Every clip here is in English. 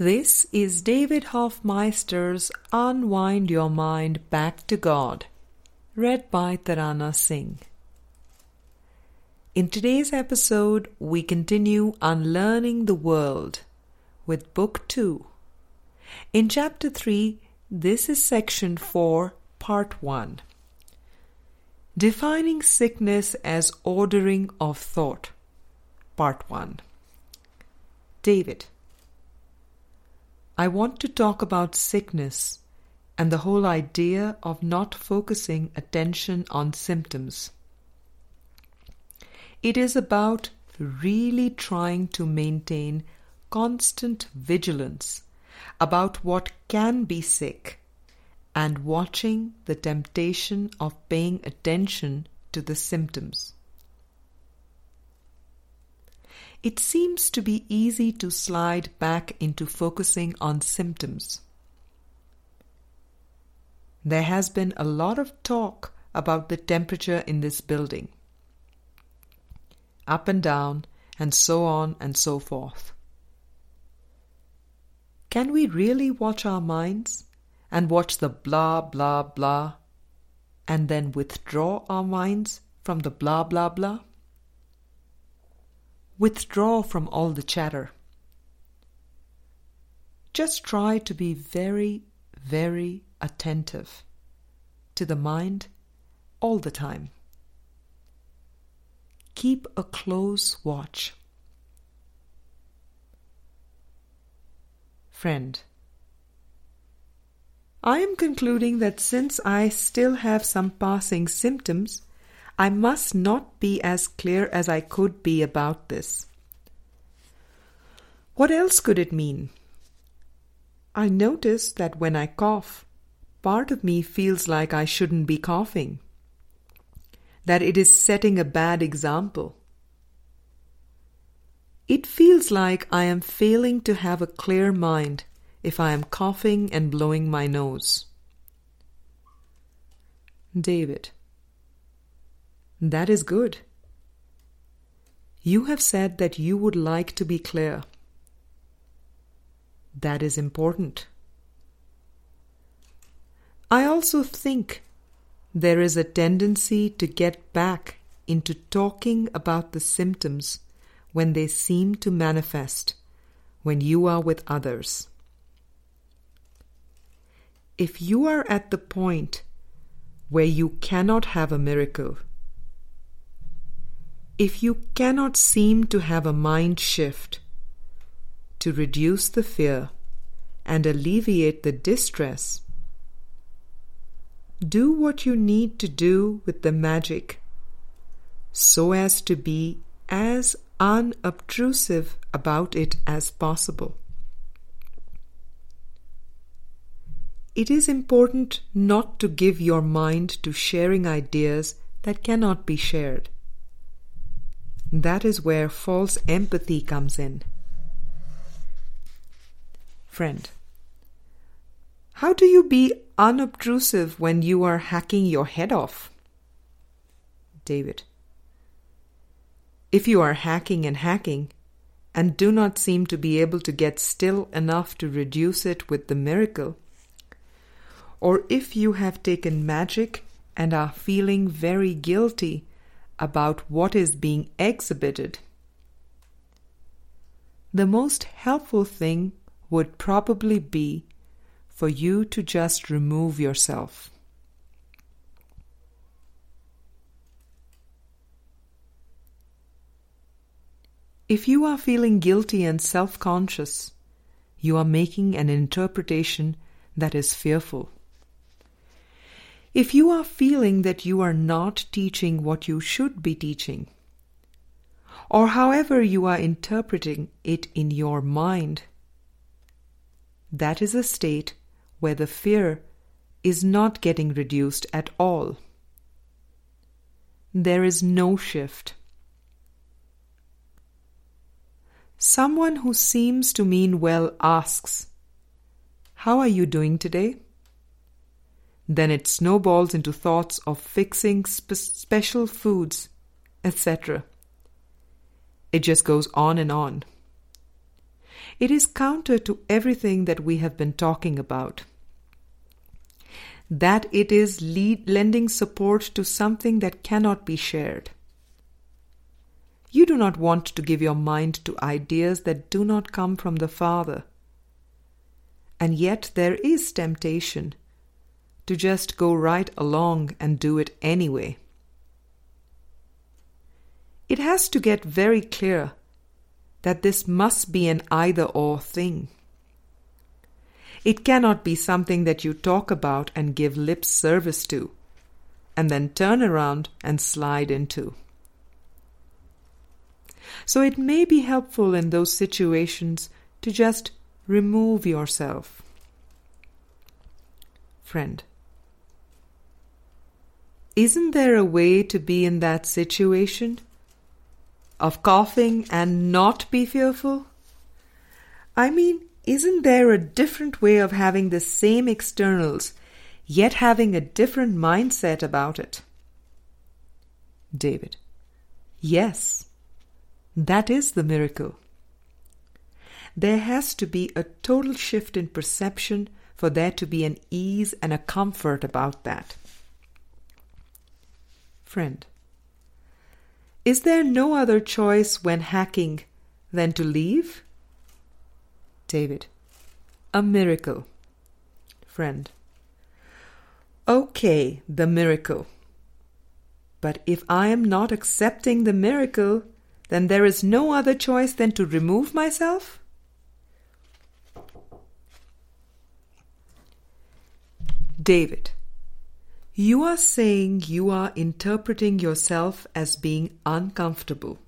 This is David Hoffmeister's Unwind Your Mind Back to God, read by Tarana Singh. In today's episode, we continue Unlearning the World with Book 2. In Chapter 3, this is Section 4, Part 1. Defining Sickness as Ordering of Thought, Part 1. David. I want to talk about sickness and the whole idea of not focusing attention on symptoms. It is about really trying to maintain constant vigilance about what can be sick and watching the temptation of paying attention to the symptoms. It seems to be easy to slide back into focusing on symptoms. There has been a lot of talk about the temperature in this building. Up and down, and so on and so forth. Can we really watch our minds and watch the blah blah blah and then withdraw our minds from the blah blah blah? Withdraw from all the chatter. Just try to be very, very attentive to the mind all the time. Keep a close watch. Friend, I am concluding that since I still have some passing symptoms, I must not be as clear as I could be about this. What else could it mean? I notice that when I cough, part of me feels like I shouldn't be coughing, that it is setting a bad example. It feels like I am failing to have a clear mind if I am coughing and blowing my nose. David. That is good. You have said that you would like to be clear. That is important. I also think there is a tendency to get back into talking about the symptoms when they seem to manifest when you are with others. If you are at the point where you cannot have a miracle, if you cannot seem to have a mind shift to reduce the fear and alleviate the distress, do what you need to do with the magic so as to be as unobtrusive about it as possible. It is important not to give your mind to sharing ideas that cannot be shared. That is where false empathy comes in. Friend, how do you be unobtrusive when you are hacking your head off? David, if you are hacking and hacking, and do not seem to be able to get still enough to reduce it with the miracle, or if you have taken magic and are feeling very guilty about what is being exhibited, the most helpful thing would probably be for you to just remove yourself. If you are feeling guilty and self conscious, you are making an interpretation that is fearful. If you are feeling that you are not teaching what you should be teaching, or however you are interpreting it in your mind, that is a state where the fear is not getting reduced at all. There is no shift. Someone who seems to mean well asks, How are you doing today? Then it snowballs into thoughts of fixing spe- special foods, etc. It just goes on and on. It is counter to everything that we have been talking about. That it is lead, lending support to something that cannot be shared. You do not want to give your mind to ideas that do not come from the Father. And yet there is temptation to just go right along and do it anyway. It has to get very clear that this must be an either or thing. It cannot be something that you talk about and give lip service to, and then turn around and slide into. So it may be helpful in those situations to just remove yourself. Friend, isn't there a way to be in that situation? Of coughing and not be fearful? I mean, isn't there a different way of having the same externals, yet having a different mindset about it? David. Yes. That is the miracle. There has to be a total shift in perception for there to be an ease and a comfort about that. Friend, is there no other choice when hacking than to leave? David, a miracle. Friend, okay, the miracle. But if I am not accepting the miracle, then there is no other choice than to remove myself? David, you are saying you are interpreting yourself as being uncomfortable.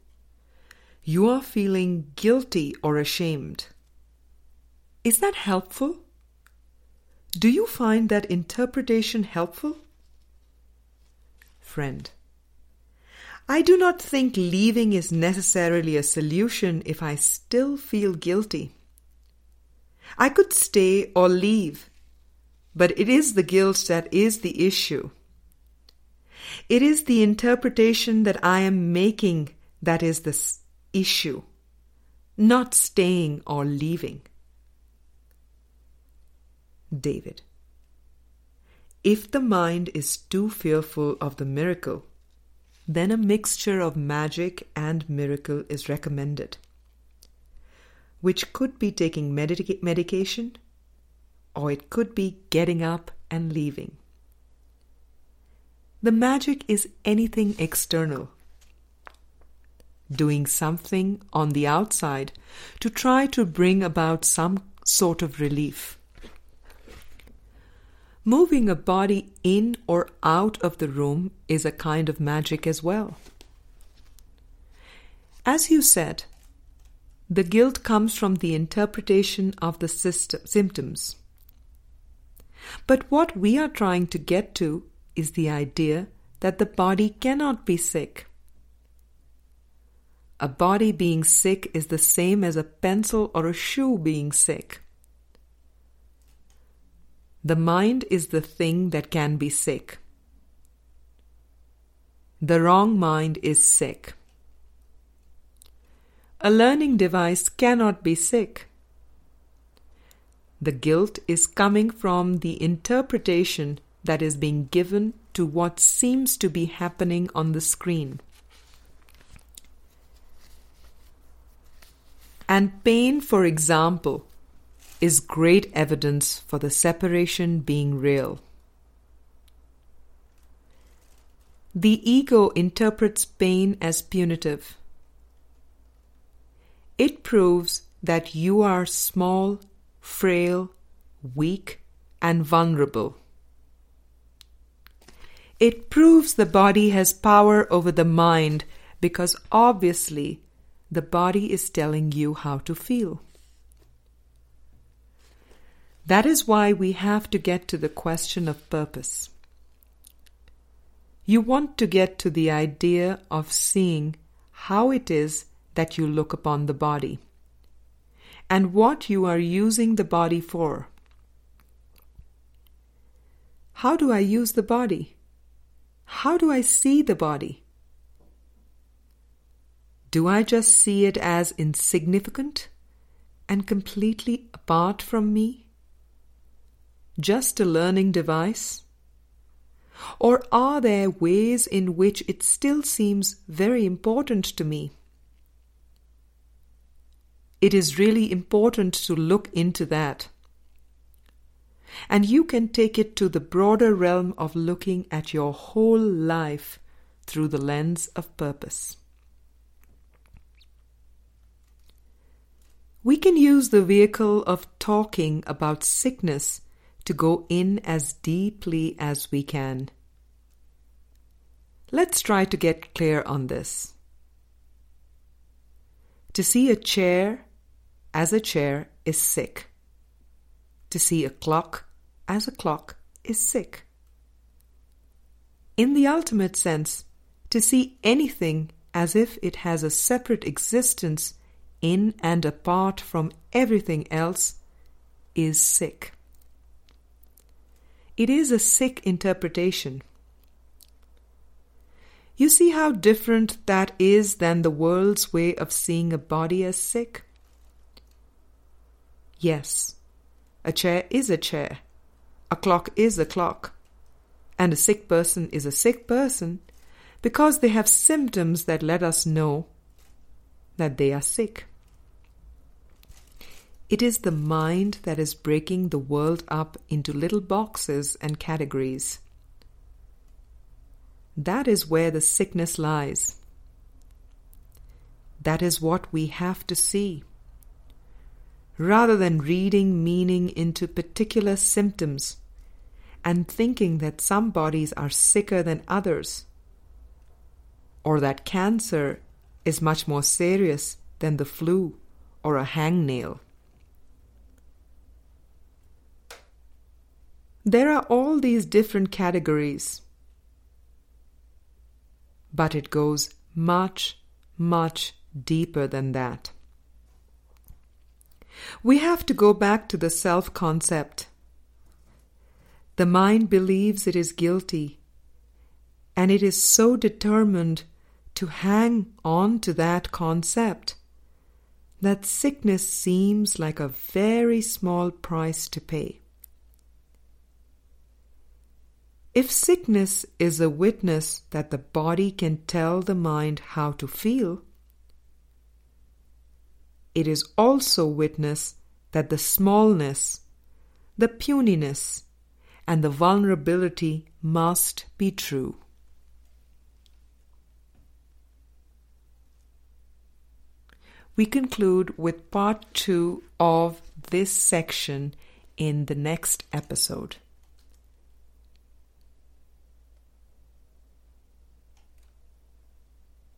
You are feeling guilty or ashamed. Is that helpful? Do you find that interpretation helpful? Friend, I do not think leaving is necessarily a solution if I still feel guilty. I could stay or leave, but it is the guilt that is the issue. It is the interpretation that I am making that is the issue, not staying or leaving. David. If the mind is too fearful of the miracle, then a mixture of magic and miracle is recommended, which could be taking medica- medication or it could be getting up and leaving. The magic is anything external, doing something on the outside to try to bring about some sort of relief. Moving a body in or out of the room is a kind of magic as well. As you said, the guilt comes from the interpretation of the system, symptoms. But what we are trying to get to is the idea that the body cannot be sick. A body being sick is the same as a pencil or a shoe being sick. The mind is the thing that can be sick. The wrong mind is sick. A learning device cannot be sick. The guilt is coming from the interpretation that is being given to what seems to be happening on the screen. And pain, for example, is great evidence for the separation being real. The ego interprets pain as punitive. It proves that you are small, frail, weak, and vulnerable. It proves the body has power over the mind because obviously the body is telling you how to feel. That is why we have to get to the question of purpose. You want to get to the idea of seeing how it is that you look upon the body and what you are using the body for. How do I use the body? How do I see the body? Do I just see it as insignificant and completely apart from me? Just a learning device? Or are there ways in which it still seems very important to me? It is really important to look into that. And you can take it to the broader realm of looking at your whole life through the lens of purpose. We can use the vehicle of talking about sickness to go in as deeply as we can. Let's try to get clear on this. To see a chair as a chair is sick. To see a clock as a clock is sick. In the ultimate sense, to see anything as if it has a separate existence in and apart from everything else is sick. It is a sick interpretation. You see how different that is than the world's way of seeing a body as sick? Yes, a chair is a chair, a clock is a clock, and a sick person is a sick person because they have symptoms that let us know that they are sick. It is the mind that is breaking the world up into little boxes and categories. That is where the sickness lies. That is what we have to see rather than reading meaning into particular symptoms and thinking that some bodies are sicker than others, or that cancer is much more serious than the flu or a hangnail. There are all these different categories, but it goes much, much deeper than that. We have to go back to the self concept. The mind believes it is guilty, and it is so determined to hang on to that concept that sickness seems like a very small price to pay. If sickness is a witness that the body can tell the mind how to feel, it is also witness that the smallness, the puniness, and the vulnerability must be true. We conclude with part two of this section in the next episode.